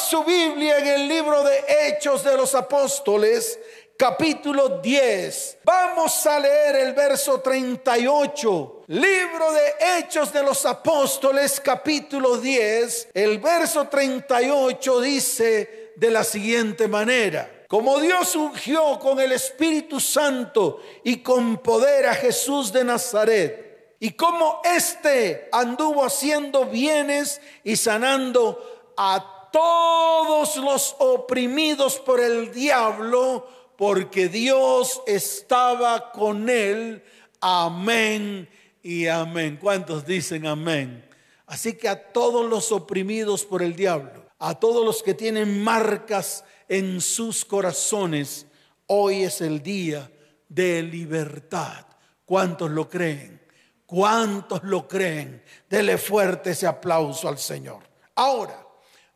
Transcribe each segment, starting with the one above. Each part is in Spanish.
su Biblia en el libro de Hechos de los Apóstoles, capítulo 10. Vamos a leer el verso 38. Libro de Hechos de los Apóstoles, capítulo 10. El verso 38 dice de la siguiente manera. Como Dios ungió con el Espíritu Santo y con poder a Jesús de Nazaret, y como éste anduvo haciendo bienes y sanando a todos los oprimidos por el diablo, porque Dios estaba con él. Amén y amén. ¿Cuántos dicen amén? Así que a todos los oprimidos por el diablo, a todos los que tienen marcas en sus corazones, hoy es el día de libertad. ¿Cuántos lo creen? ¿Cuántos lo creen? Dele fuerte ese aplauso al Señor. Ahora,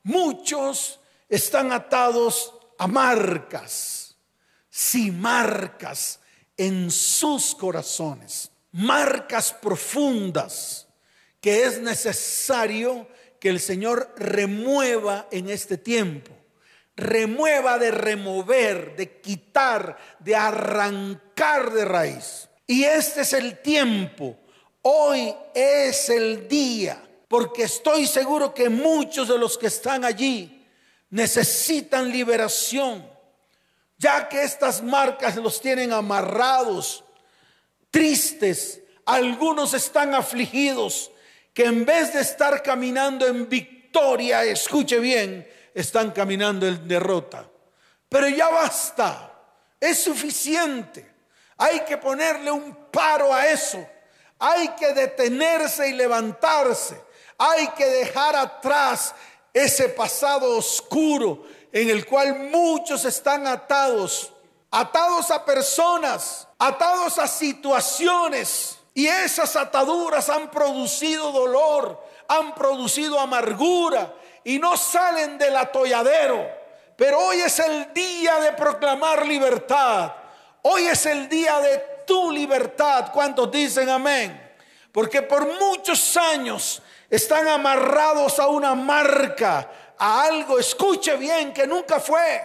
muchos están atados a marcas si marcas en sus corazones, marcas profundas que es necesario que el Señor remueva en este tiempo. Remueva de remover, de quitar, de arrancar de raíz. Y este es el tiempo. Hoy es el día, porque estoy seguro que muchos de los que están allí necesitan liberación ya que estas marcas los tienen amarrados, tristes, algunos están afligidos, que en vez de estar caminando en victoria, escuche bien, están caminando en derrota. Pero ya basta, es suficiente. Hay que ponerle un paro a eso. Hay que detenerse y levantarse. Hay que dejar atrás ese pasado oscuro, en el cual muchos están atados, atados a personas, atados a situaciones. Y esas ataduras han producido dolor, han producido amargura y no salen del atolladero. Pero hoy es el día de proclamar libertad. Hoy es el día de tu libertad. ¿Cuántos dicen amén? Porque por muchos años están amarrados a una marca, a algo, escuche bien, que nunca fue.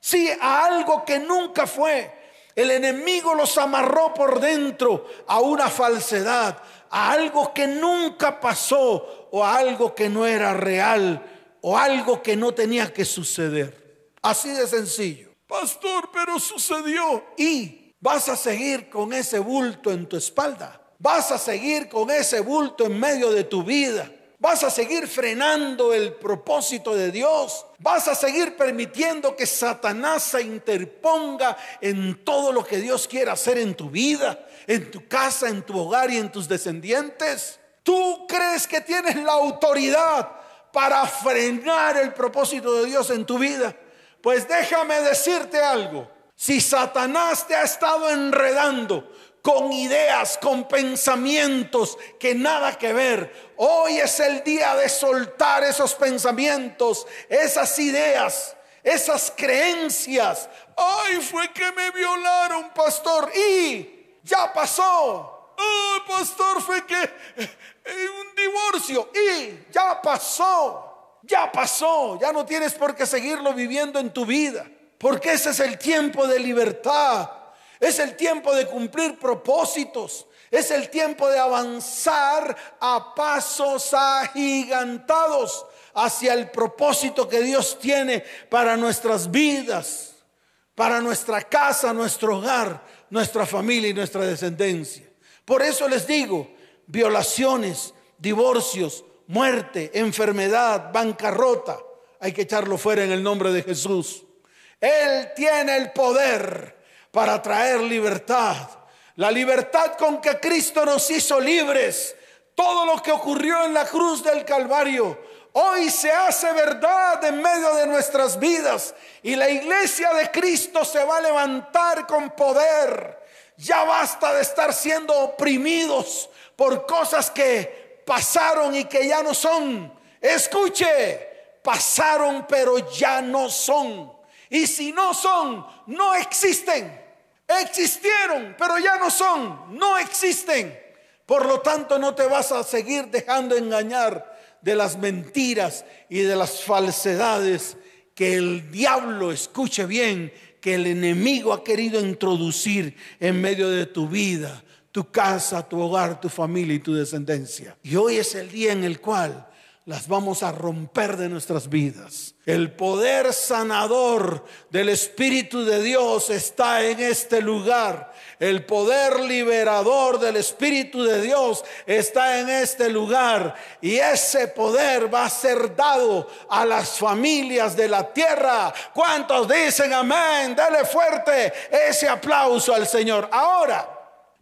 Sí, a algo que nunca fue. El enemigo los amarró por dentro a una falsedad, a algo que nunca pasó o a algo que no era real o algo que no tenía que suceder. Así de sencillo. Pastor, pero sucedió. Y vas a seguir con ese bulto en tu espalda. Vas a seguir con ese bulto en medio de tu vida. Vas a seguir frenando el propósito de Dios. Vas a seguir permitiendo que Satanás se interponga en todo lo que Dios quiere hacer en tu vida, en tu casa, en tu hogar y en tus descendientes. ¿Tú crees que tienes la autoridad para frenar el propósito de Dios en tu vida? Pues déjame decirte algo. Si Satanás te ha estado enredando con ideas, con pensamientos que nada que ver. Hoy es el día de soltar esos pensamientos, esas ideas, esas creencias. Ay, fue que me violaron, pastor, y ya pasó. Ay, pastor, fue que eh, un divorcio y ya pasó. Ya pasó, ya no tienes por qué seguirlo viviendo en tu vida, porque ese es el tiempo de libertad. Es el tiempo de cumplir propósitos. Es el tiempo de avanzar a pasos agigantados hacia el propósito que Dios tiene para nuestras vidas, para nuestra casa, nuestro hogar, nuestra familia y nuestra descendencia. Por eso les digo, violaciones, divorcios, muerte, enfermedad, bancarrota, hay que echarlo fuera en el nombre de Jesús. Él tiene el poder para traer libertad. La libertad con que Cristo nos hizo libres. Todo lo que ocurrió en la cruz del Calvario hoy se hace verdad en medio de nuestras vidas. Y la iglesia de Cristo se va a levantar con poder. Ya basta de estar siendo oprimidos por cosas que pasaron y que ya no son. Escuche, pasaron pero ya no son. Y si no son, no existen. Existieron, pero ya no son, no existen. Por lo tanto, no te vas a seguir dejando engañar de las mentiras y de las falsedades que el diablo, escuche bien, que el enemigo ha querido introducir en medio de tu vida, tu casa, tu hogar, tu familia y tu descendencia. Y hoy es el día en el cual las vamos a romper de nuestras vidas. El poder sanador del Espíritu de Dios está en este lugar. El poder liberador del Espíritu de Dios está en este lugar. Y ese poder va a ser dado a las familias de la tierra. ¿Cuántos dicen amén? Dale fuerte ese aplauso al Señor. Ahora,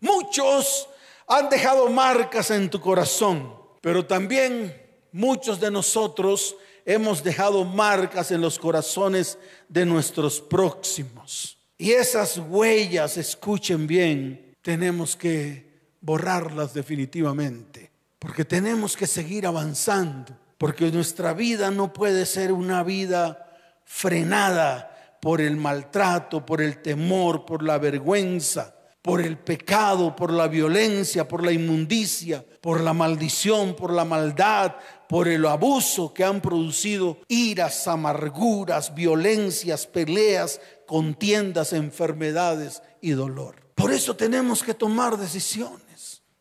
muchos han dejado marcas en tu corazón, pero también Muchos de nosotros hemos dejado marcas en los corazones de nuestros próximos. Y esas huellas, escuchen bien, tenemos que borrarlas definitivamente. Porque tenemos que seguir avanzando. Porque nuestra vida no puede ser una vida frenada por el maltrato, por el temor, por la vergüenza por el pecado, por la violencia, por la inmundicia, por la maldición, por la maldad, por el abuso que han producido iras, amarguras, violencias, peleas, contiendas, enfermedades y dolor. Por eso tenemos que tomar decisiones.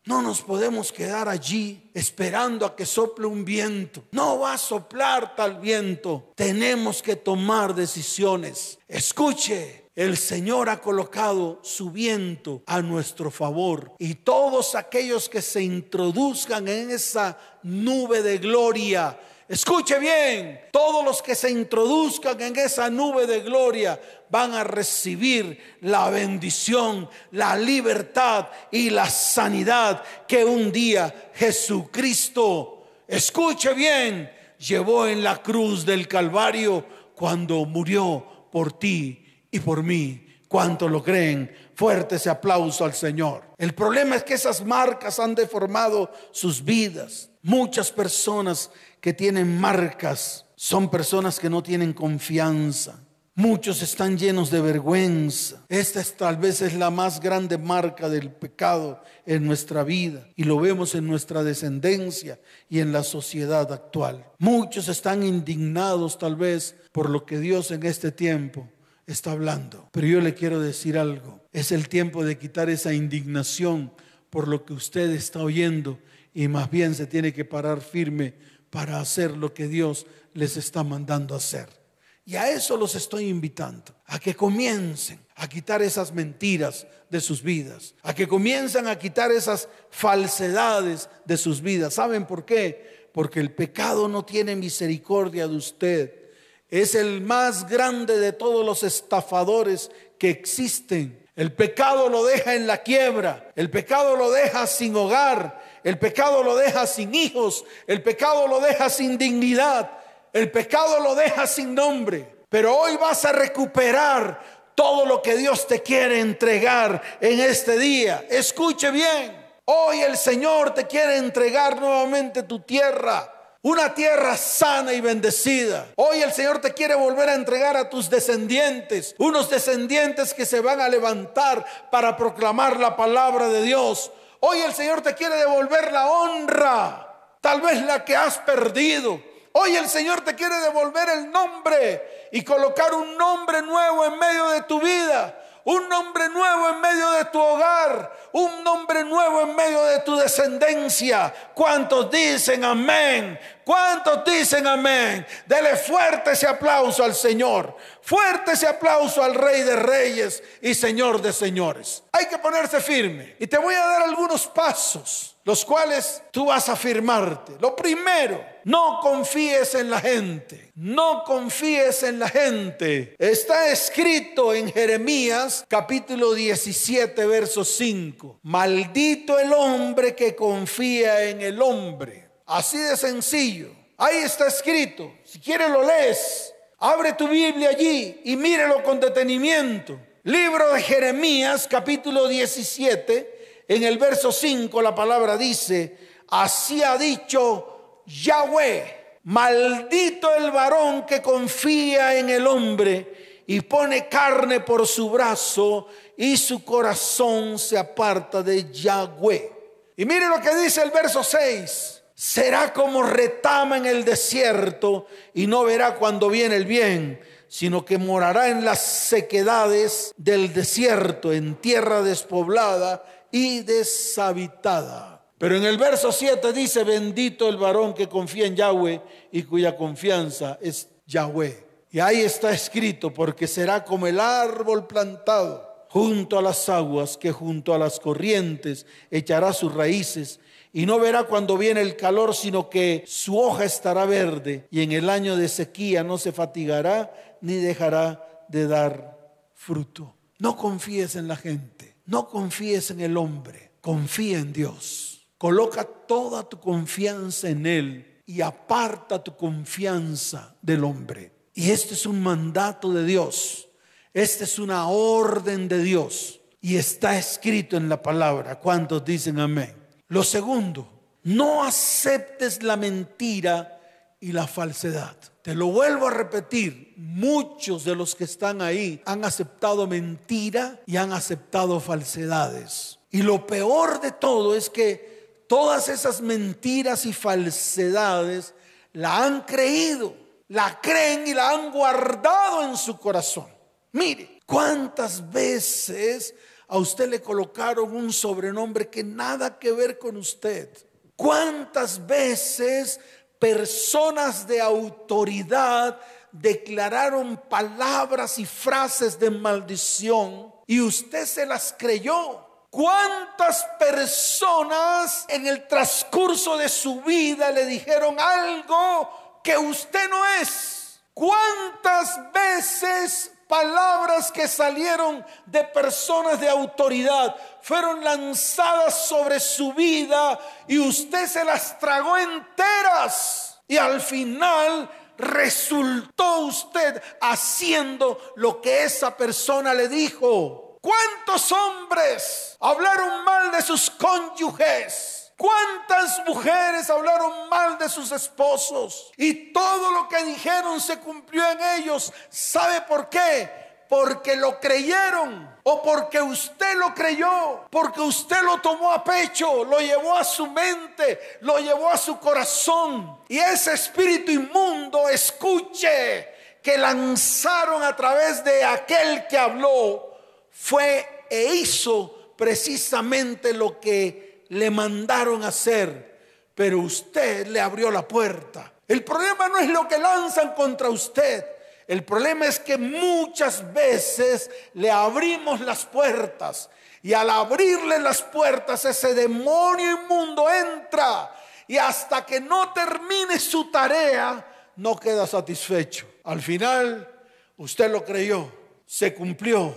No nos podemos quedar allí esperando a que sople un viento. No va a soplar tal viento. Tenemos que tomar decisiones. Escuche, el Señor ha colocado su viento a nuestro favor y todos aquellos que se introduzcan en esa nube de gloria, escuche bien, todos los que se introduzcan en esa nube de gloria van a recibir la bendición, la libertad y la sanidad que un día Jesucristo, escuche bien, llevó en la cruz del Calvario cuando murió por ti y por mí. ¿Cuánto lo creen? Fuerte ese aplauso al Señor. El problema es que esas marcas han deformado sus vidas. Muchas personas que tienen marcas son personas que no tienen confianza. Muchos están llenos de vergüenza. Esta es, tal vez es la más grande marca del pecado en nuestra vida y lo vemos en nuestra descendencia y en la sociedad actual. Muchos están indignados tal vez por lo que Dios en este tiempo está hablando. Pero yo le quiero decir algo. Es el tiempo de quitar esa indignación por lo que usted está oyendo y más bien se tiene que parar firme para hacer lo que Dios les está mandando hacer. Y a eso los estoy invitando, a que comiencen a quitar esas mentiras de sus vidas, a que comiencen a quitar esas falsedades de sus vidas. ¿Saben por qué? Porque el pecado no tiene misericordia de usted es el más grande de todos los estafadores que existen. El pecado lo deja en la quiebra, el pecado lo deja sin hogar, el pecado lo deja sin hijos, el pecado lo deja sin dignidad, el pecado lo deja sin nombre. Pero hoy vas a recuperar todo lo que Dios te quiere entregar en este día. Escuche bien, hoy el Señor te quiere entregar nuevamente tu tierra una tierra sana y bendecida. Hoy el Señor te quiere volver a entregar a tus descendientes, unos descendientes que se van a levantar para proclamar la palabra de Dios. Hoy el Señor te quiere devolver la honra, tal vez la que has perdido. Hoy el Señor te quiere devolver el nombre y colocar un nombre nuevo en medio de tu vida un nombre nuevo en medio de tu hogar, un nombre nuevo en medio de tu descendencia. ¿Cuántos dicen amén? ¿Cuántos dicen amén? Dele fuerte ese aplauso al Señor, fuerte ese aplauso al Rey de Reyes y Señor de Señores. Hay que ponerse firme y te voy a dar algunos pasos los cuales tú vas a firmarte. Lo primero, no confíes en la gente. No confíes en la gente. Está escrito en Jeremías capítulo 17, verso 5. Maldito el hombre que confía en el hombre. Así de sencillo. Ahí está escrito. Si quieres lo lees. Abre tu Biblia allí y mírelo con detenimiento. Libro de Jeremías capítulo 17 en el verso 5 la palabra dice, así ha dicho Yahweh, maldito el varón que confía en el hombre y pone carne por su brazo y su corazón se aparta de Yahweh. Y mire lo que dice el verso 6. Será como retama en el desierto y no verá cuando viene el bien, sino que morará en las sequedades del desierto, en tierra despoblada y deshabitada. Pero en el verso 7 dice, bendito el varón que confía en Yahweh y cuya confianza es Yahweh. Y ahí está escrito, porque será como el árbol plantado junto a las aguas, que junto a las corrientes echará sus raíces y no verá cuando viene el calor, sino que su hoja estará verde y en el año de sequía no se fatigará ni dejará de dar fruto. No confíes en la gente, no confíes en el hombre, confía en Dios. Coloca toda tu confianza en Él y aparta tu confianza del hombre. Y este es un mandato de Dios. Esta es una orden de Dios. Y está escrito en la palabra. ¿Cuántos dicen amén? Lo segundo, no aceptes la mentira y la falsedad. Te lo vuelvo a repetir, muchos de los que están ahí han aceptado mentira y han aceptado falsedades. Y lo peor de todo es que todas esas mentiras y falsedades la han creído la creen y la han guardado en su corazón. Mire, ¿cuántas veces a usted le colocaron un sobrenombre que nada que ver con usted? ¿Cuántas veces personas de autoridad declararon palabras y frases de maldición y usted se las creyó? ¿Cuántas personas en el transcurso de su vida le dijeron algo que usted no es. ¿Cuántas veces palabras que salieron de personas de autoridad fueron lanzadas sobre su vida y usted se las tragó enteras? Y al final resultó usted haciendo lo que esa persona le dijo. ¿Cuántos hombres hablaron mal de sus cónyuges? ¿Cuántas mujeres hablaron mal de sus esposos? Y todo lo que dijeron se cumplió en ellos. ¿Sabe por qué? Porque lo creyeron o porque usted lo creyó, porque usted lo tomó a pecho, lo llevó a su mente, lo llevó a su corazón. Y ese espíritu inmundo, escuche, que lanzaron a través de aquel que habló, fue e hizo precisamente lo que le mandaron hacer, pero usted le abrió la puerta. El problema no es lo que lanzan contra usted. El problema es que muchas veces le abrimos las puertas y al abrirle las puertas ese demonio inmundo entra y hasta que no termine su tarea no queda satisfecho. Al final usted lo creyó, se cumplió.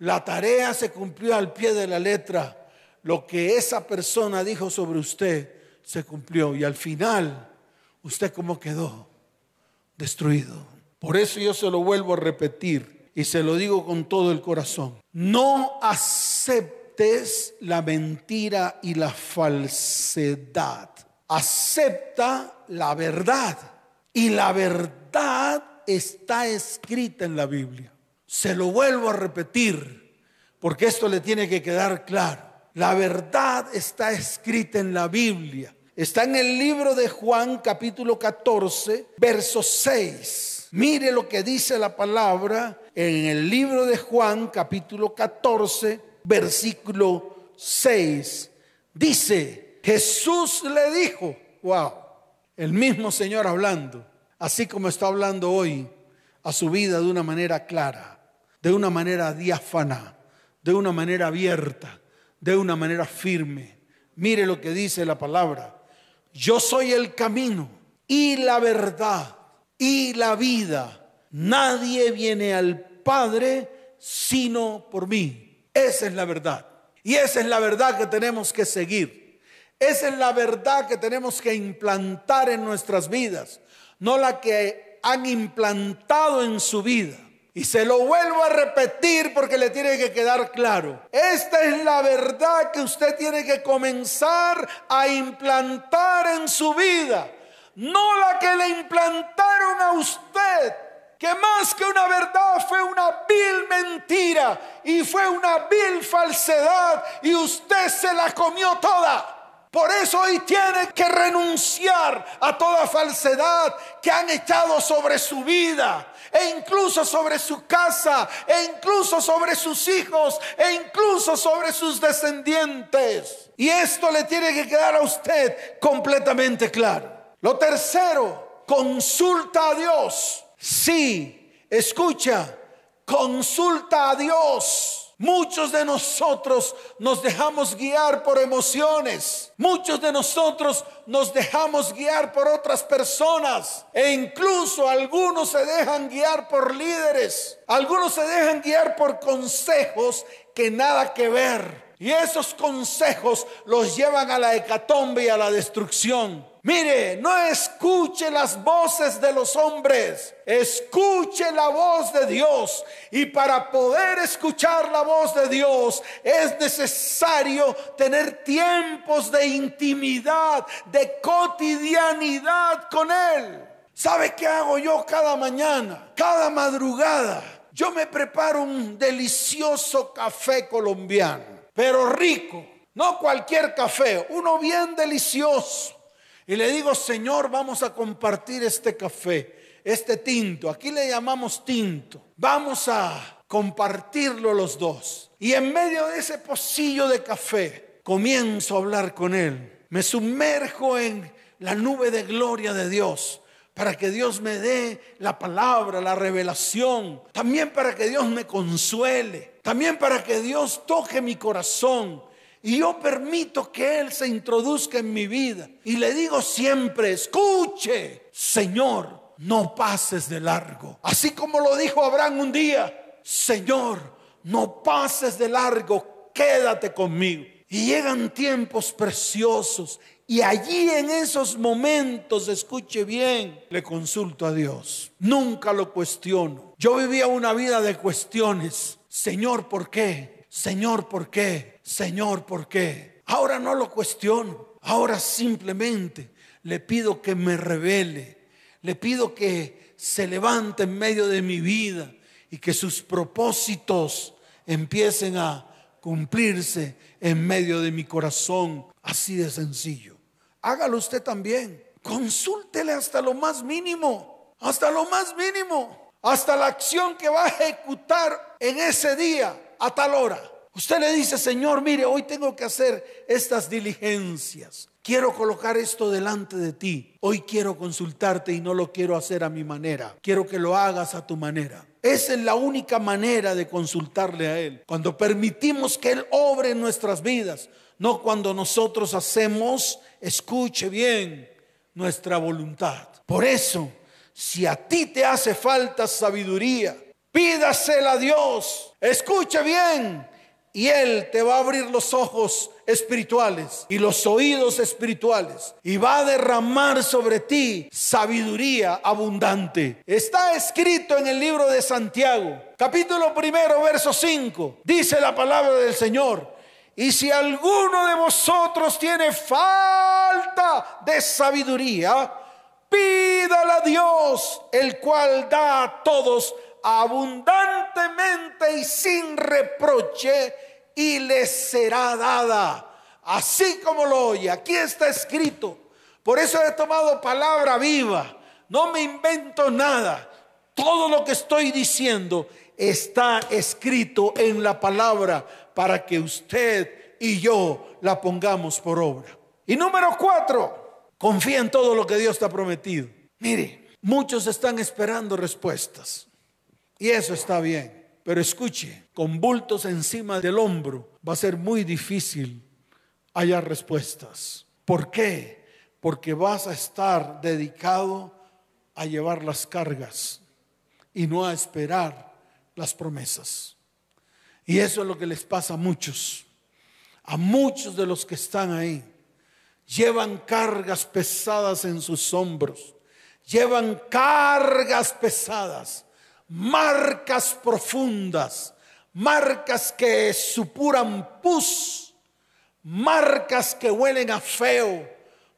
La tarea se cumplió al pie de la letra lo que esa persona dijo sobre usted se cumplió y al final usted cómo quedó destruido. Por eso yo se lo vuelvo a repetir y se lo digo con todo el corazón. No aceptes la mentira y la falsedad. Acepta la verdad. Y la verdad está escrita en la Biblia. Se lo vuelvo a repetir porque esto le tiene que quedar claro. La verdad está escrita en la Biblia. Está en el libro de Juan capítulo 14, verso 6. Mire lo que dice la palabra en el libro de Juan capítulo 14, versículo 6. Dice, Jesús le dijo, wow, el mismo Señor hablando, así como está hablando hoy a su vida de una manera clara, de una manera diáfana, de una manera abierta de una manera firme. Mire lo que dice la palabra. Yo soy el camino y la verdad y la vida. Nadie viene al Padre sino por mí. Esa es la verdad. Y esa es la verdad que tenemos que seguir. Esa es la verdad que tenemos que implantar en nuestras vidas, no la que han implantado en su vida. Y se lo vuelvo a repetir porque le tiene que quedar claro. Esta es la verdad que usted tiene que comenzar a implantar en su vida. No la que le implantaron a usted. Que más que una verdad fue una vil mentira y fue una vil falsedad y usted se la comió toda. Por eso hoy tiene que renunciar a toda falsedad que han echado sobre su vida, e incluso sobre su casa, e incluso sobre sus hijos, e incluso sobre sus descendientes. Y esto le tiene que quedar a usted completamente claro. Lo tercero, consulta a Dios. Sí, escucha, consulta a Dios. Muchos de nosotros nos dejamos guiar por emociones. Muchos de nosotros nos dejamos guiar por otras personas. E incluso algunos se dejan guiar por líderes. Algunos se dejan guiar por consejos que nada que ver. Y esos consejos los llevan a la hecatombe y a la destrucción. Mire, no escuche las voces de los hombres, escuche la voz de Dios. Y para poder escuchar la voz de Dios es necesario tener tiempos de intimidad, de cotidianidad con Él. ¿Sabe qué hago yo cada mañana? Cada madrugada. Yo me preparo un delicioso café colombiano, pero rico. No cualquier café, uno bien delicioso y le digo, Señor, vamos a compartir este café, este tinto. Aquí le llamamos tinto. Vamos a compartirlo los dos. Y en medio de ese pocillo de café, comienzo a hablar con Él. Me sumerjo en la nube de gloria de Dios para que Dios me dé la palabra, la revelación, también para que Dios me consuele, también para que Dios toque mi corazón, y yo permito que Él se introduzca en mi vida. Y le digo siempre, escuche, Señor, no pases de largo. Así como lo dijo Abraham un día, Señor, no pases de largo, quédate conmigo. Y llegan tiempos preciosos. Y allí en esos momentos, escuche bien, le consulto a Dios. Nunca lo cuestiono. Yo vivía una vida de cuestiones. Señor, ¿por qué? Señor, ¿por qué? Señor, ¿por qué? Ahora no lo cuestiono, ahora simplemente le pido que me revele, le pido que se levante en medio de mi vida y que sus propósitos empiecen a cumplirse en medio de mi corazón, así de sencillo. Hágalo usted también, consúltele hasta lo más mínimo, hasta lo más mínimo, hasta la acción que va a ejecutar en ese día a tal hora. Usted le dice, Señor, mire, hoy tengo que hacer estas diligencias. Quiero colocar esto delante de ti. Hoy quiero consultarte y no lo quiero hacer a mi manera. Quiero que lo hagas a tu manera. Esa es la única manera de consultarle a Él. Cuando permitimos que Él obre en nuestras vidas, no cuando nosotros hacemos, escuche bien, nuestra voluntad. Por eso, si a ti te hace falta sabiduría, pídasela a Dios. Escuche bien, y Él te va a abrir los ojos espirituales y los oídos espirituales y va a derramar sobre ti sabiduría abundante. Está escrito en el libro de Santiago, capítulo primero, verso 5. Dice la palabra del Señor. Y si alguno de vosotros tiene falta de sabiduría, pídala a Dios, el cual da a todos abundantemente y sin reproche y les será dada. Así como lo oye, aquí está escrito. Por eso he tomado palabra viva. No me invento nada. Todo lo que estoy diciendo está escrito en la palabra para que usted y yo la pongamos por obra. Y número cuatro, confía en todo lo que Dios te ha prometido. Mire, muchos están esperando respuestas. Y eso está bien. Pero escuche, con bultos encima del hombro va a ser muy difícil hallar respuestas. ¿Por qué? Porque vas a estar dedicado a llevar las cargas y no a esperar las promesas. Y eso es lo que les pasa a muchos. A muchos de los que están ahí. Llevan cargas pesadas en sus hombros. Llevan cargas pesadas marcas profundas, marcas que supuran pus, marcas que huelen a feo,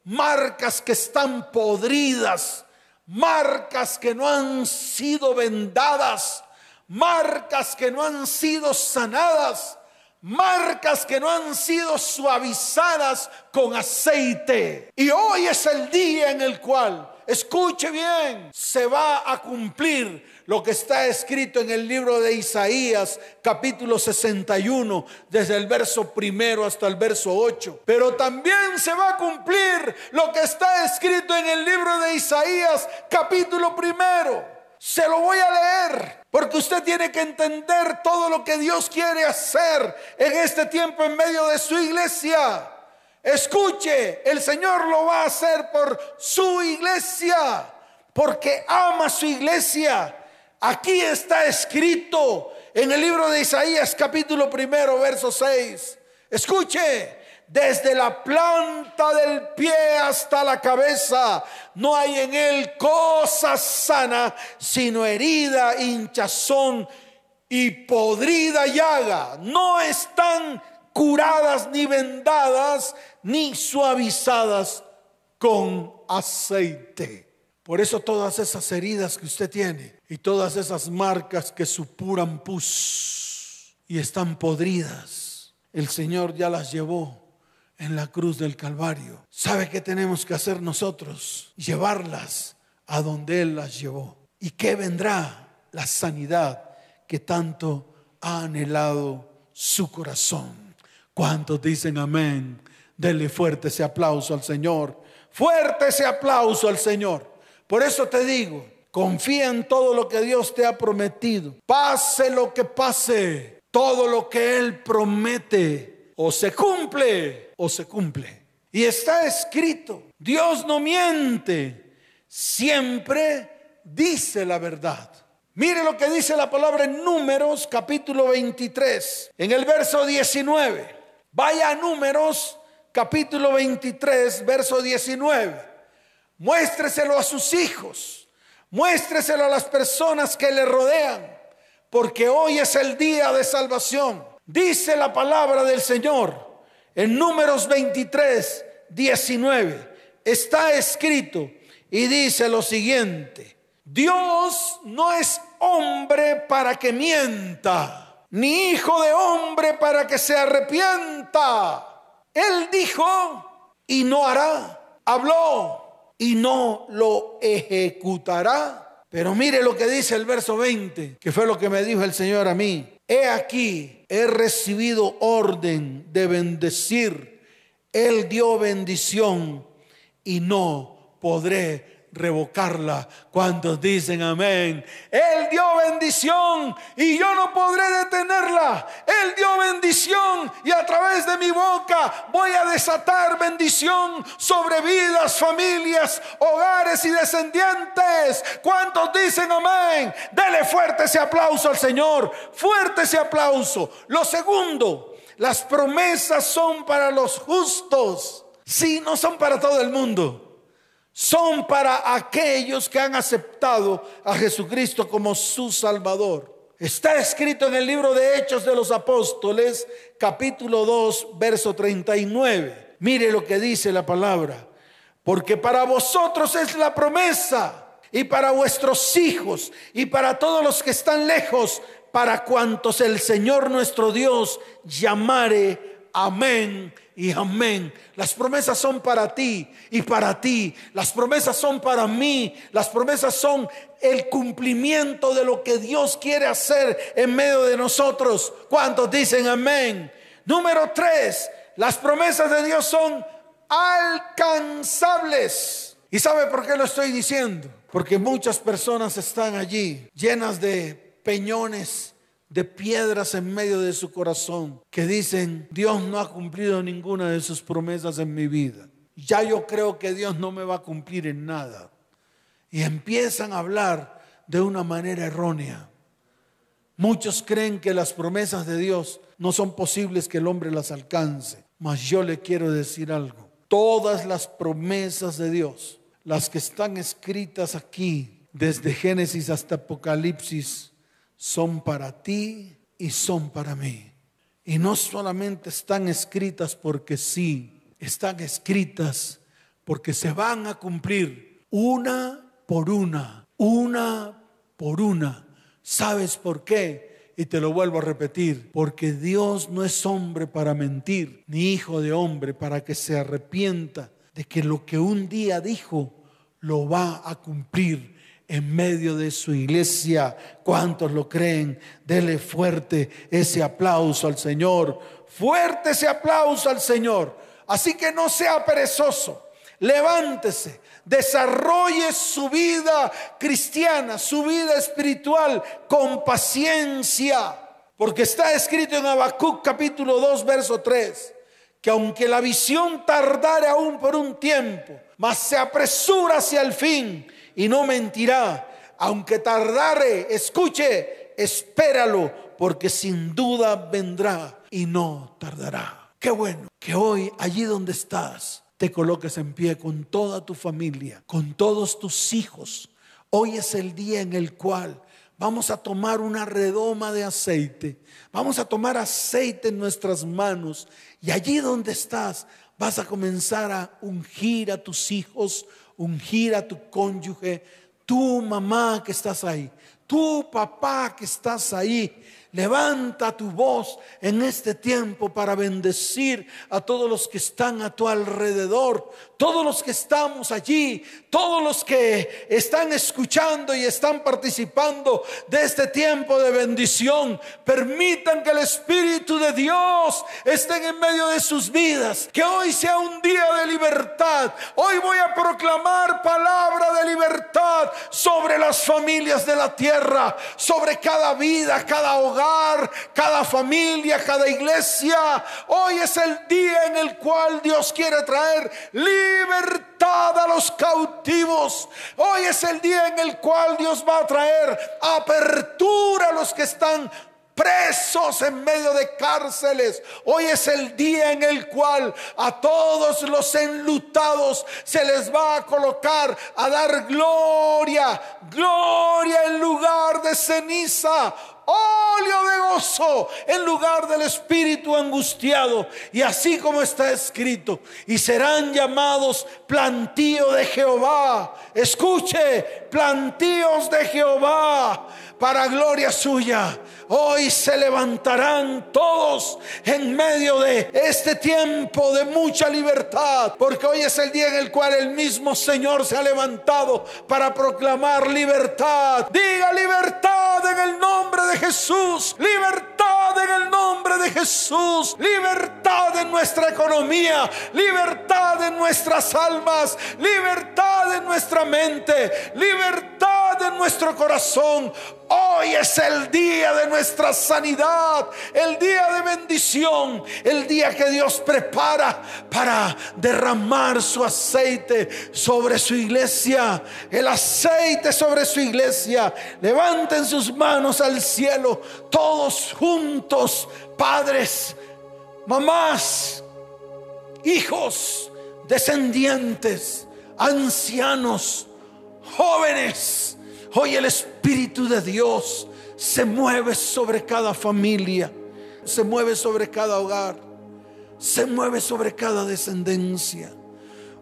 marcas que están podridas, marcas que no han sido vendadas, marcas que no han sido sanadas, marcas que no han sido suavizadas con aceite. Y hoy es el día en el cual, escuche bien, se va a cumplir lo que está escrito en el libro de Isaías, capítulo 61, desde el verso primero hasta el verso 8. Pero también se va a cumplir lo que está escrito en el libro de Isaías, capítulo primero se lo voy a leer, porque usted tiene que entender todo lo que Dios quiere hacer en este tiempo en medio de su iglesia. Escuche, el Señor lo va a hacer por su iglesia, porque ama su iglesia. Aquí está escrito en el libro de Isaías capítulo primero, verso 6. Escuche, desde la planta del pie hasta la cabeza. No hay en él cosa sana, sino herida, hinchazón y podrida llaga. No están curadas ni vendadas ni suavizadas con aceite. Por eso todas esas heridas que usted tiene y todas esas marcas que supuran pus y están podridas, el Señor ya las llevó en la cruz del Calvario. ¿Sabe qué tenemos que hacer nosotros? Llevarlas a donde Él las llevó. ¿Y qué vendrá? La sanidad que tanto ha anhelado su corazón. ¿Cuántos dicen amén? Dele fuerte ese aplauso al Señor. Fuerte ese aplauso al Señor. Por eso te digo, confía en todo lo que Dios te ha prometido. Pase lo que pase, todo lo que Él promete o se cumple o se cumple. Y está escrito, Dios no miente, siempre dice la verdad. Mire lo que dice la palabra en Números capítulo 23, en el verso 19. Vaya a Números capítulo 23, verso 19. Muéstreselo a sus hijos, muéstreselo a las personas que le rodean, porque hoy es el día de salvación. Dice la palabra del Señor. En números 23, 19 está escrito y dice lo siguiente, Dios no es hombre para que mienta, ni hijo de hombre para que se arrepienta. Él dijo y no hará, habló y no lo ejecutará. Pero mire lo que dice el verso 20, que fue lo que me dijo el Señor a mí. He aquí, he recibido orden de bendecir. Él dio bendición y no podré revocarla. Cuando dicen amén? Él dio bendición y yo no podré detenerla. Él dio bendición y a través de mi boca voy a desatar bendición sobre vidas, familias, hogares y descendientes. ¿Cuántos dicen amén? Dele fuerte ese aplauso al Señor. Fuerte ese aplauso. Lo segundo, las promesas son para los justos. Sí, no son para todo el mundo son para aquellos que han aceptado a Jesucristo como su Salvador. Está escrito en el libro de Hechos de los Apóstoles, capítulo 2, verso 39. Mire lo que dice la palabra. Porque para vosotros es la promesa y para vuestros hijos y para todos los que están lejos, para cuantos el Señor nuestro Dios llamare. Amén y amén. Las promesas son para ti y para ti. Las promesas son para mí. Las promesas son el cumplimiento de lo que Dios quiere hacer en medio de nosotros. ¿Cuántos dicen amén? Número tres, las promesas de Dios son alcanzables. ¿Y sabe por qué lo estoy diciendo? Porque muchas personas están allí llenas de peñones de piedras en medio de su corazón que dicen, Dios no ha cumplido ninguna de sus promesas en mi vida. Ya yo creo que Dios no me va a cumplir en nada. Y empiezan a hablar de una manera errónea. Muchos creen que las promesas de Dios no son posibles que el hombre las alcance. Mas yo le quiero decir algo. Todas las promesas de Dios, las que están escritas aquí, desde Génesis hasta Apocalipsis, son para ti y son para mí. Y no solamente están escritas porque sí, están escritas porque se van a cumplir una por una, una por una. ¿Sabes por qué? Y te lo vuelvo a repetir, porque Dios no es hombre para mentir, ni hijo de hombre para que se arrepienta de que lo que un día dijo lo va a cumplir en medio de su iglesia. ¿Cuántos lo creen? Dele fuerte ese aplauso al Señor. Fuerte ese aplauso al Señor. Así que no sea perezoso. Levántese, desarrolle su vida cristiana, su vida espiritual con paciencia. Porque está escrito en Habacuc capítulo 2, verso 3, que aunque la visión tardare aún por un tiempo, mas se apresura hacia el fin y no mentirá. Aunque tardare, escuche, espéralo, porque sin duda vendrá y no tardará. Qué bueno que hoy, allí donde estás, te coloques en pie con toda tu familia, con todos tus hijos. Hoy es el día en el cual vamos a tomar una redoma de aceite, vamos a tomar aceite en nuestras manos y allí donde estás vas a comenzar a ungir a tus hijos, ungir a tu cónyuge, tu mamá que estás ahí, tu papá que estás ahí Levanta tu voz en este tiempo para bendecir a todos los que están a tu alrededor, todos los que estamos allí, todos los que están escuchando y están participando de este tiempo de bendición. Permitan que el Espíritu de Dios esté en medio de sus vidas. Que hoy sea un día de libertad. Hoy voy a proclamar palabra de libertad sobre las familias de la tierra, sobre cada vida, cada hogar cada familia, cada iglesia. Hoy es el día en el cual Dios quiere traer libertad a los cautivos. Hoy es el día en el cual Dios va a traer apertura a los que están presos en medio de cárceles. Hoy es el día en el cual a todos los enlutados se les va a colocar a dar gloria, gloria en lugar de ceniza óleo de gozo en lugar del espíritu angustiado. Y así como está escrito, y serán llamados plantío de Jehová. Escuche, plantíos de Jehová para gloria suya. Hoy se levantarán todos en medio de este tiempo de mucha libertad, porque hoy es el día en el cual el mismo Señor se ha levantado para proclamar libertad. Diga libertad en el nombre de Jesús, libertad en el nombre de Jesús, libertad en nuestra economía, libertad en nuestras almas, libertad en nuestra mente, libertad en nuestro corazón. Hoy es el día de nuestra sanidad, el día de bendición, el día que Dios prepara para derramar su aceite sobre su iglesia, el aceite sobre su iglesia. Levanten sus manos al cielo, todos juntos, padres, mamás, hijos, descendientes, ancianos, jóvenes Hoy el Espíritu de Dios se mueve sobre cada familia, se mueve sobre cada hogar, se mueve sobre cada descendencia.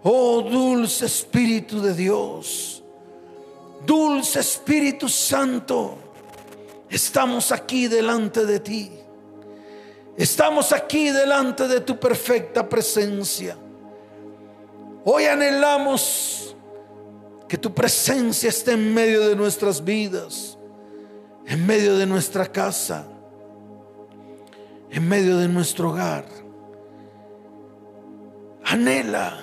Oh dulce Espíritu de Dios, dulce Espíritu Santo, estamos aquí delante de ti. Estamos aquí delante de tu perfecta presencia. Hoy anhelamos que tu presencia esté en medio de nuestras vidas, en medio de nuestra casa, en medio de nuestro hogar. Anhela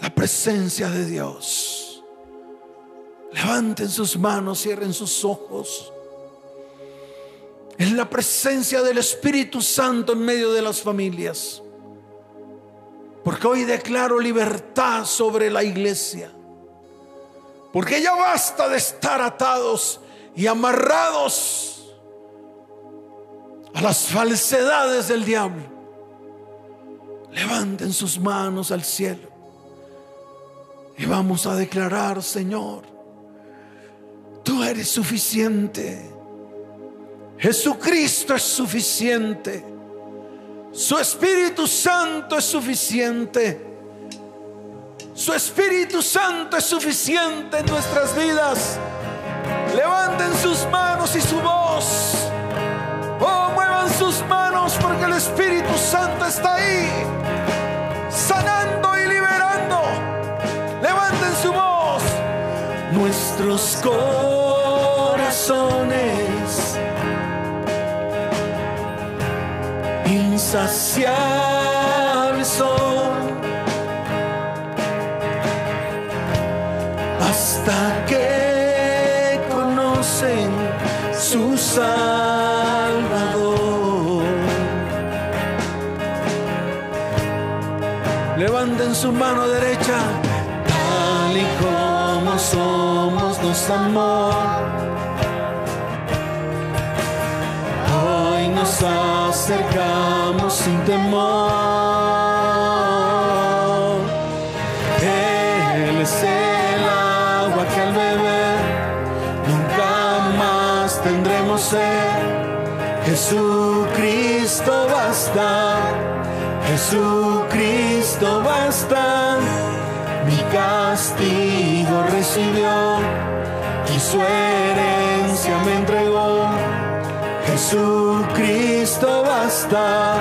la presencia de Dios. Levanten sus manos, cierren sus ojos. Es la presencia del Espíritu Santo en medio de las familias. Porque hoy declaro libertad sobre la iglesia. Porque ya basta de estar atados y amarrados a las falsedades del diablo. Levanten sus manos al cielo y vamos a declarar, Señor, tú eres suficiente. Jesucristo es suficiente. Su Espíritu Santo es suficiente. Su Espíritu Santo es suficiente en nuestras vidas. Levanten sus manos y su voz. Oh, muevan sus manos porque el Espíritu Santo está ahí, sanando y liberando. Levanten su voz. Nuestros corazones. Insaciables son. Hasta que conocen su Salvador. Levanten su mano derecha, somos, nos amó. Hoy nos acercamos sin temor. Su herencia me entregó. Jesucristo basta,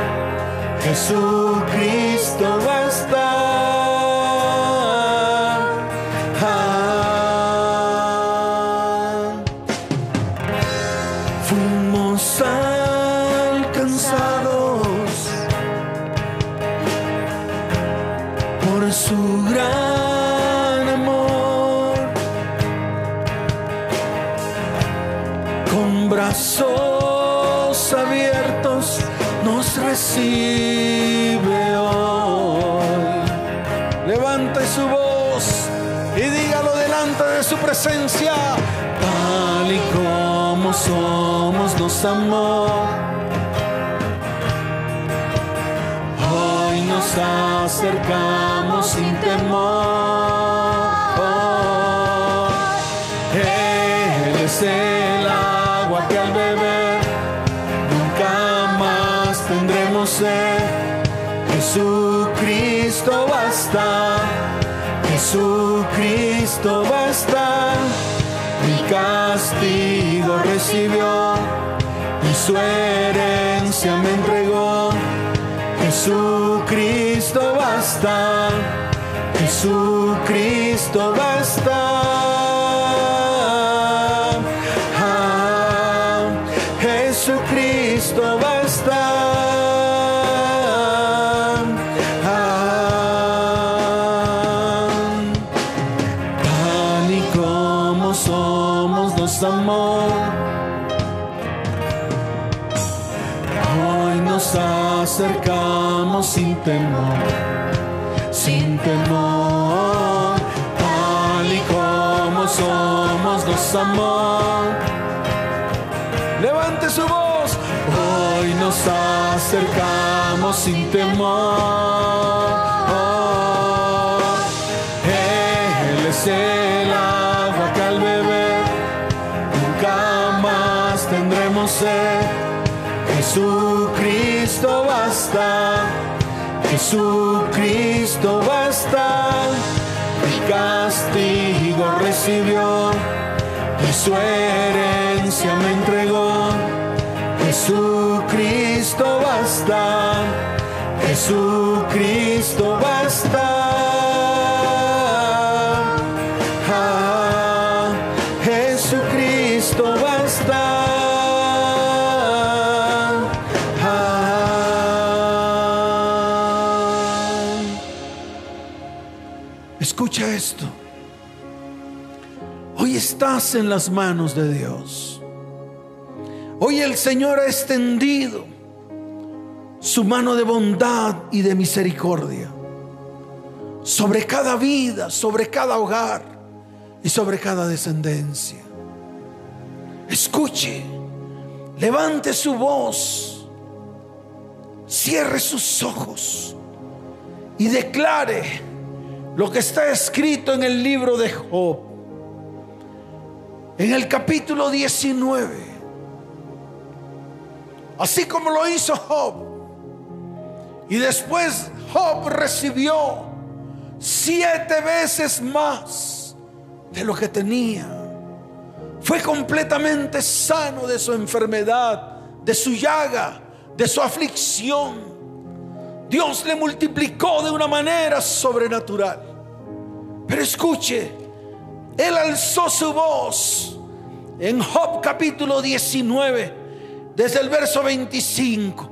somos, nos amó. Hoy nos acercamos sin temor. Él es el agua que al beber nunca más tendremos sed. Jesucristo basta, Jesucristo basta. Mi castigo recibió y su herencia me entregó. Jesucristo basta, Jesucristo basta. Temor, sin temor, tal y como somos, nos amó. Levante su voz, hoy nos acercamos sin temor. Jesucristo basta. Mi castigo recibió y su herencia me entregó. Jesucristo basta, Hoy estás en las manos de Dios. Hoy el Señor ha extendido su mano de bondad y de misericordia sobre cada vida, sobre cada hogar y sobre cada descendencia. Escuche, levante su voz, cierre sus ojos y declare lo que está escrito en el libro de Job, en el capítulo 19. Así como lo hizo Job. Y después Job recibió siete veces más de lo que tenía. Fue completamente sano de su enfermedad, de su llaga, de su aflicción. Dios le multiplicó de una manera sobrenatural. Pero escuche, Él alzó su voz en Job capítulo 19, desde el verso 25.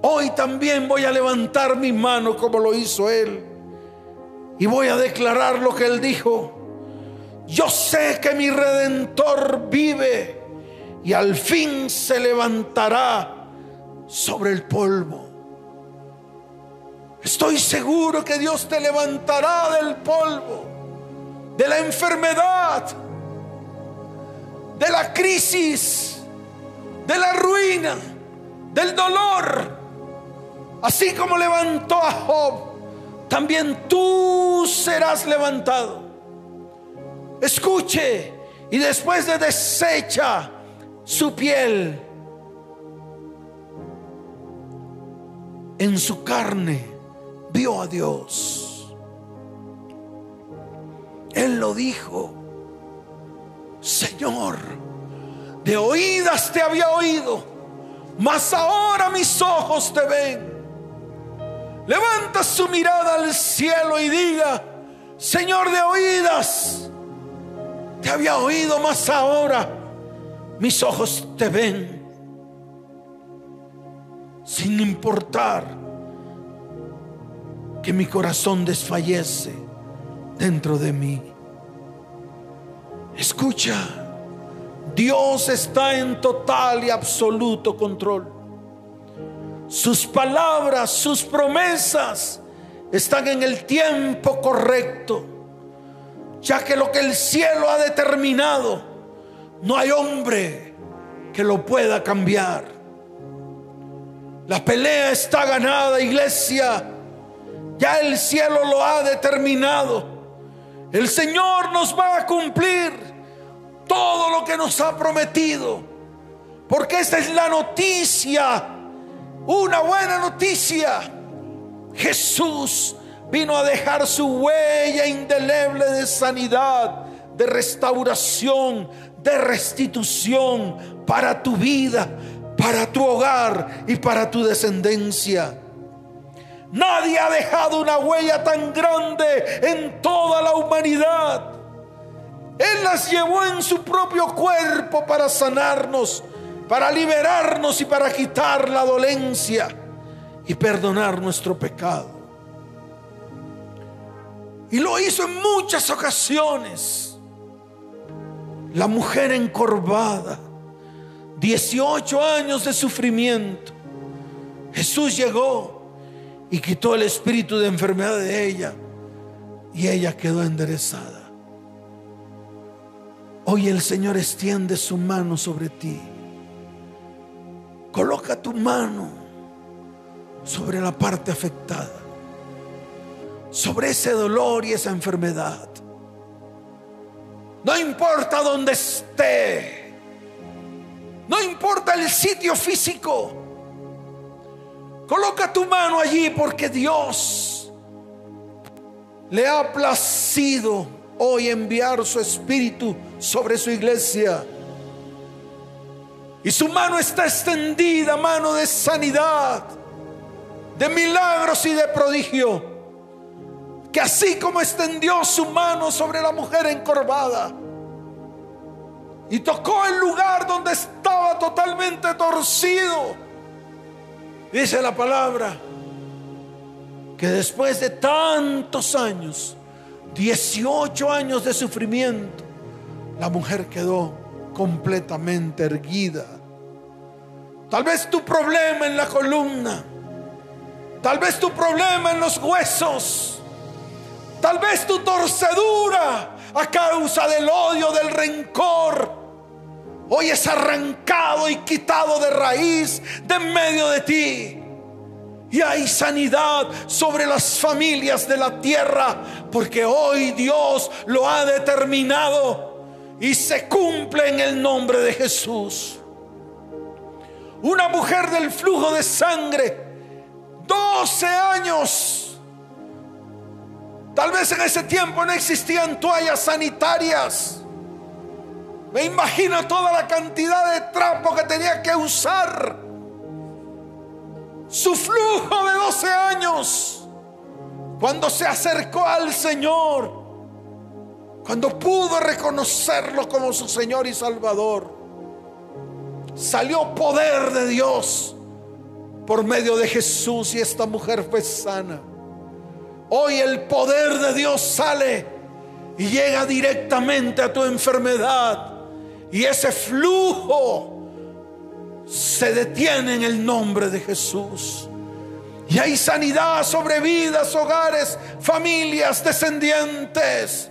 Hoy también voy a levantar mi mano como lo hizo Él. Y voy a declarar lo que Él dijo. Yo sé que mi redentor vive y al fin se levantará sobre el polvo. Estoy seguro que Dios te levantará del polvo, de la enfermedad, de la crisis, de la ruina, del dolor. Así como levantó a Job, también tú serás levantado. Escuche, y después de desecha su piel, en su carne vio a Dios. Él lo dijo, Señor, de oídas te había oído, mas ahora mis ojos te ven. Levanta su mirada al cielo y diga, Señor de oídas, te había oído, más ahora mis ojos te ven. Sin importar que mi corazón desfallece dentro de mí. Escucha, Dios está en total y absoluto control. Sus palabras, sus promesas están en el tiempo correcto ya que lo que el cielo ha determinado, no hay hombre que lo pueda cambiar. La pelea está ganada, iglesia. Ya el cielo lo ha determinado. El Señor nos va a cumplir todo lo que nos ha prometido. Porque esta es la noticia, una buena noticia. Jesús vino a dejar su huella indeleble de sanidad, de restauración, de restitución para tu vida, para tu hogar y para tu descendencia. Nadie ha dejado una huella tan grande en toda la humanidad. Él las llevó en su propio cuerpo para sanarnos, para liberarnos y para quitar la dolencia y perdonar nuestro pecado. Y lo hizo en muchas ocasiones. La mujer encorvada, 18 años de sufrimiento. Jesús llegó y quitó el espíritu de enfermedad de ella y ella quedó enderezada. Hoy el Señor extiende su mano sobre ti. Coloca tu mano sobre la parte afectada sobre ese dolor y esa enfermedad. No importa dónde esté. No importa el sitio físico. Coloca tu mano allí porque Dios le ha placido hoy enviar su espíritu sobre su iglesia. Y su mano está extendida, mano de sanidad, de milagros y de prodigio que así como extendió su mano sobre la mujer encorvada y tocó el lugar donde estaba totalmente torcido, dice la palabra, que después de tantos años, 18 años de sufrimiento, la mujer quedó completamente erguida. Tal vez tu problema en la columna, tal vez tu problema en los huesos, Tal vez tu torcedura a causa del odio, del rencor, hoy es arrancado y quitado de raíz de medio de ti. Y hay sanidad sobre las familias de la tierra, porque hoy Dios lo ha determinado y se cumple en el nombre de Jesús. Una mujer del flujo de sangre, 12 años Tal vez en ese tiempo no existían toallas sanitarias. Me imagino toda la cantidad de trapo que tenía que usar. Su flujo de 12 años. Cuando se acercó al Señor. Cuando pudo reconocerlo como su Señor y Salvador. Salió poder de Dios por medio de Jesús y esta mujer fue sana. Hoy el poder de Dios sale y llega directamente a tu enfermedad. Y ese flujo se detiene en el nombre de Jesús. Y hay sanidad sobre vidas, hogares, familias, descendientes.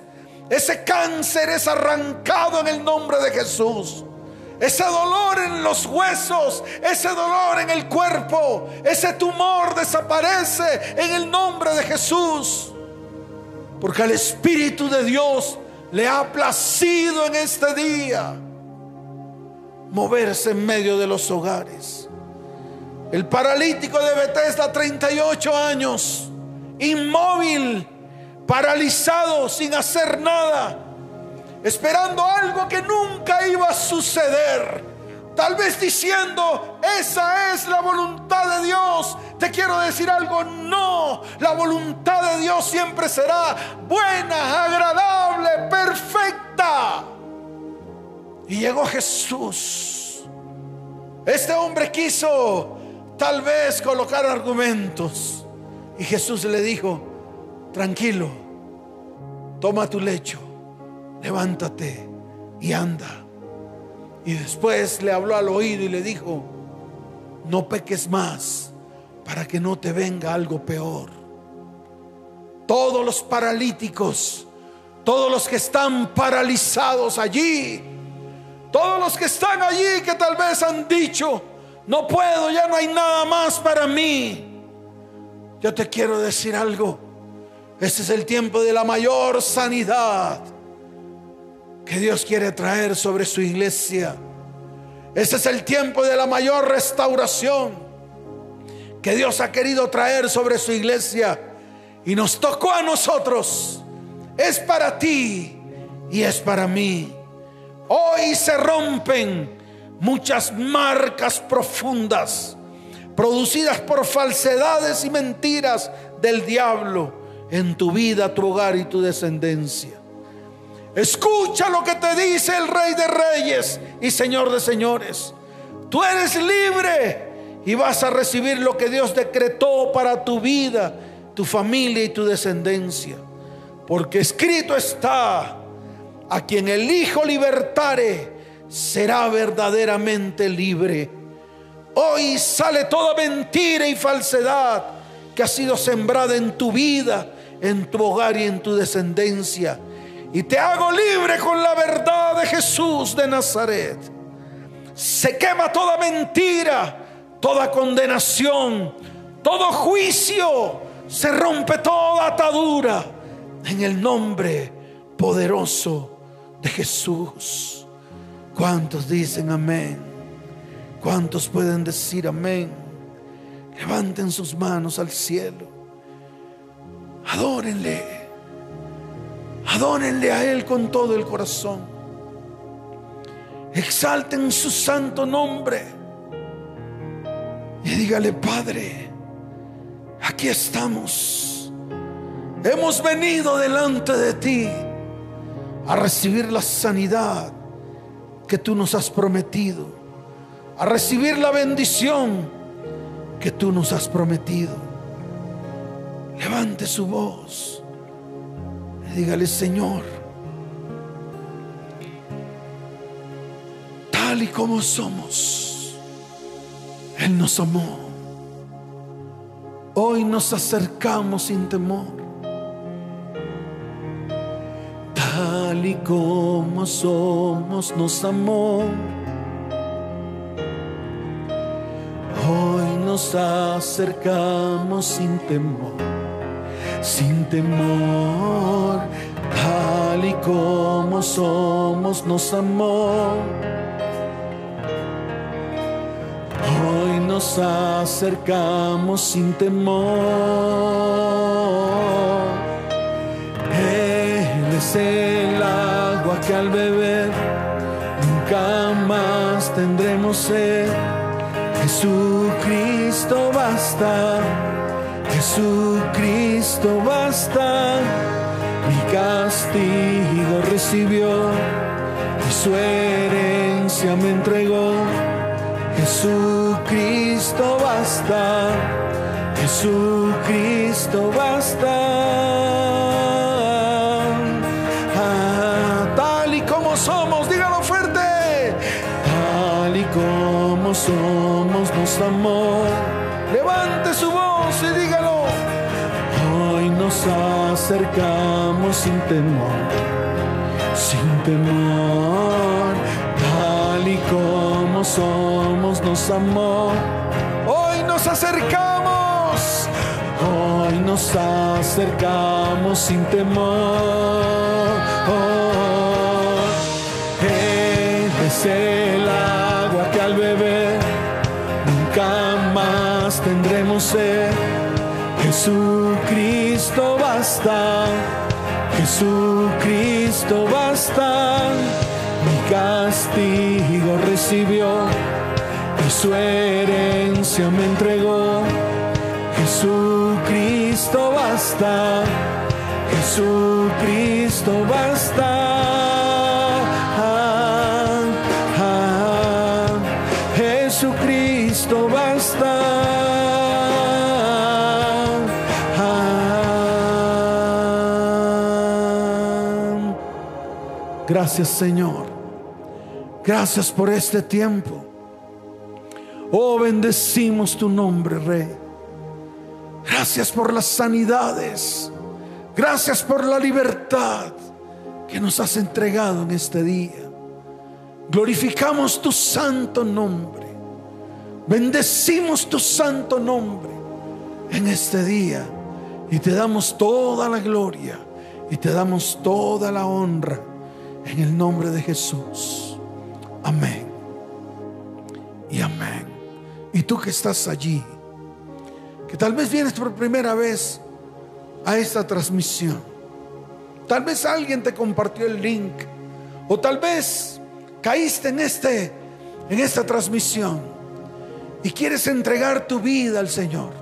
Ese cáncer es arrancado en el nombre de Jesús. Ese dolor en los huesos, ese dolor en el cuerpo, ese tumor desaparece en el nombre de Jesús. Porque el Espíritu de Dios le ha placido en este día moverse en medio de los hogares. El paralítico de Bethesda, 38 años, inmóvil, paralizado, sin hacer nada, esperando algo que nunca iba a suceder. Tal vez diciendo, esa es la voluntad de Dios. Te quiero decir algo, no. La voluntad de Dios siempre será buena, agradable, perfecta. Y llegó Jesús. Este hombre quiso tal vez colocar argumentos. Y Jesús le dijo, tranquilo, toma tu lecho, levántate y anda. Y después le habló al oído y le dijo, no peques más para que no te venga algo peor. Todos los paralíticos, todos los que están paralizados allí, todos los que están allí que tal vez han dicho, no puedo, ya no hay nada más para mí. Yo te quiero decir algo. Este es el tiempo de la mayor sanidad que Dios quiere traer sobre su iglesia. Este es el tiempo de la mayor restauración que Dios ha querido traer sobre su iglesia. Y nos tocó a nosotros. Es para ti y es para mí. Hoy se rompen muchas marcas profundas producidas por falsedades y mentiras del diablo en tu vida, tu hogar y tu descendencia. Escucha lo que te dice el Rey de Reyes y Señor de Señores. Tú eres libre y vas a recibir lo que Dios decretó para tu vida, tu familia y tu descendencia. Porque escrito está, a quien el Hijo libertare será verdaderamente libre. Hoy sale toda mentira y falsedad que ha sido sembrada en tu vida, en tu hogar y en tu descendencia. Y te hago libre con la verdad de Jesús de Nazaret. Se quema toda mentira, toda condenación, todo juicio. Se rompe toda atadura en el nombre poderoso de Jesús. ¿Cuántos dicen amén? ¿Cuántos pueden decir amén? Levanten sus manos al cielo. Adórenle. Adórenle a Él con todo el corazón. Exalten su santo nombre. Y dígale, Padre, aquí estamos. Hemos venido delante de ti a recibir la sanidad que tú nos has prometido, a recibir la bendición que tú nos has prometido. Levante su voz y dígale, Señor, tal y como somos, Él nos amó. Hoy nos acercamos sin temor tal y como somos nos amó. Hoy nos acercamos sin temor, sin temor, tal y como somos nos amó. Hoy nos acercamos sin temor el agua que al beber nunca más tendremos sed. Jesucristo basta, Jesucristo basta. Mi castigo recibió y su herencia me entregó. Jesucristo basta, Jesucristo basta. Amó. Levante su voz y dígalo. Hoy nos acercamos sin temor, sin temor, tal y como somos nos amó. Hoy nos acercamos, hoy nos acercamos sin temor. Él es el agua que al beber nunca más tendremos sed. Jesucristo basta, Jesucristo basta. Mi castigo recibió y su herencia me entregó. Jesucristo basta, Jesucristo basta. Gracias Señor. Gracias por este tiempo. Oh, bendecimos tu nombre, Rey. Gracias por las sanidades. Gracias por la libertad que nos has entregado en este día. Glorificamos tu santo nombre. Bendecimos tu santo nombre en este día. Y te damos toda la gloria y te damos toda la honra en el nombre de Jesús. Amén. Y amén. Y tú que estás allí, que tal vez vienes por primera vez a esta transmisión. Tal vez alguien te compartió el link o tal vez caíste en este en esta transmisión y quieres entregar tu vida al Señor.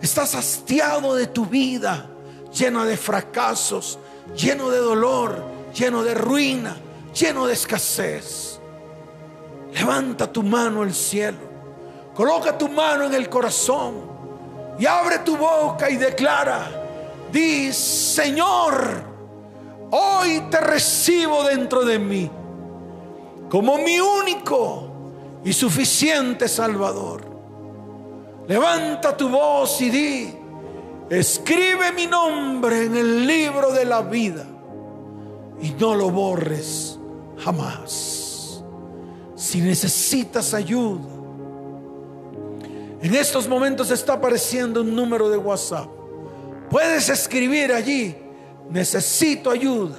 Estás hastiado de tu vida, llena de fracasos, lleno de dolor, lleno de ruina, lleno de escasez. Levanta tu mano al cielo. Coloca tu mano en el corazón y abre tu boca y declara, di, Señor, hoy te recibo dentro de mí como mi único y suficiente Salvador. Levanta tu voz y di, escribe mi nombre en el libro de la vida y no lo borres jamás. Si necesitas ayuda, en estos momentos está apareciendo un número de WhatsApp. Puedes escribir allí, necesito ayuda.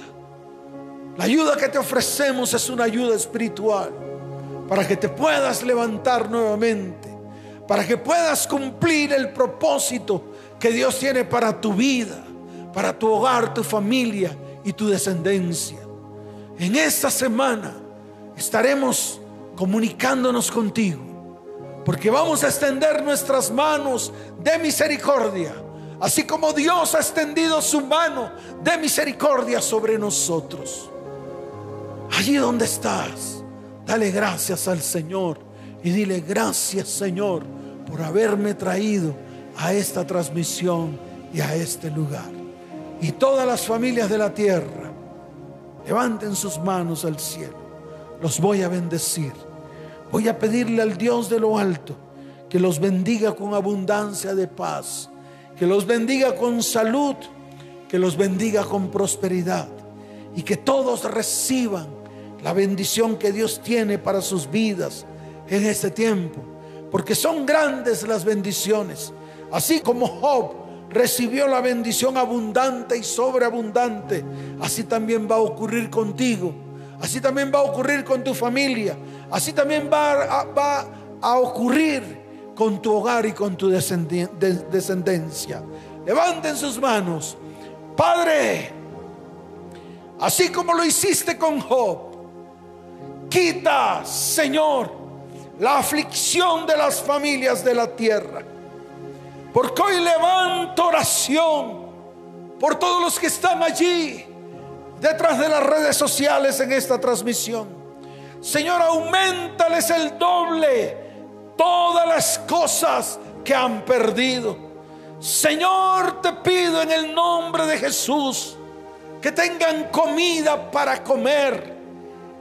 La ayuda que te ofrecemos es una ayuda espiritual para que te puedas levantar nuevamente, para que puedas cumplir el propósito que Dios tiene para tu vida, para tu hogar, tu familia y tu descendencia. En esta semana estaremos comunicándonos contigo, porque vamos a extender nuestras manos de misericordia, así como Dios ha extendido su mano de misericordia sobre nosotros. Allí donde estás, dale gracias al Señor y dile gracias Señor por haberme traído a esta transmisión y a este lugar. Y todas las familias de la tierra, levanten sus manos al cielo. Los voy a bendecir. Voy a pedirle al Dios de lo alto que los bendiga con abundancia de paz, que los bendiga con salud, que los bendiga con prosperidad y que todos reciban la bendición que Dios tiene para sus vidas en este tiempo. Porque son grandes las bendiciones. Así como Job recibió la bendición abundante y sobreabundante, así también va a ocurrir contigo. Así también va a ocurrir con tu familia. Así también va a, va a ocurrir con tu hogar y con tu descendencia. Levanten sus manos. Padre, así como lo hiciste con Job, Quita, Señor, la aflicción de las familias de la tierra. Porque hoy levanto oración por todos los que están allí detrás de las redes sociales en esta transmisión. Señor, aumentales el doble todas las cosas que han perdido. Señor, te pido en el nombre de Jesús que tengan comida para comer,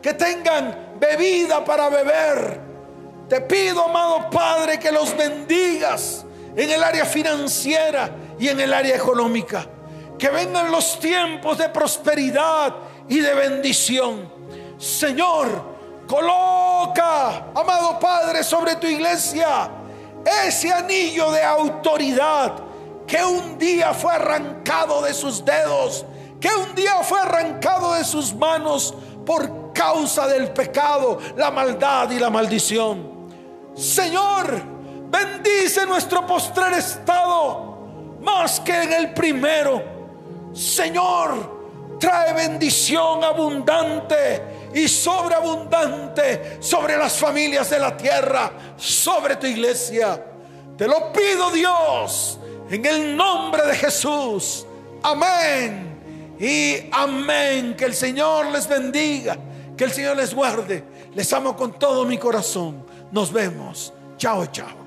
que tengan bebida para beber. Te pido, amado Padre, que los bendigas en el área financiera y en el área económica. Que vengan los tiempos de prosperidad y de bendición. Señor, coloca, amado Padre, sobre tu iglesia ese anillo de autoridad que un día fue arrancado de sus dedos, que un día fue arrancado de sus manos por causa del pecado, la maldad y la maldición. Señor, bendice nuestro postrer estado más que en el primero Señor, trae bendición abundante y sobreabundante sobre las familias de la tierra, sobre tu iglesia. Te lo pido Dios, en el nombre de Jesús. Amén. Y amén. Que el Señor les bendiga, que el Señor les guarde. Les amo con todo mi corazón. Nos vemos. Chao, chao.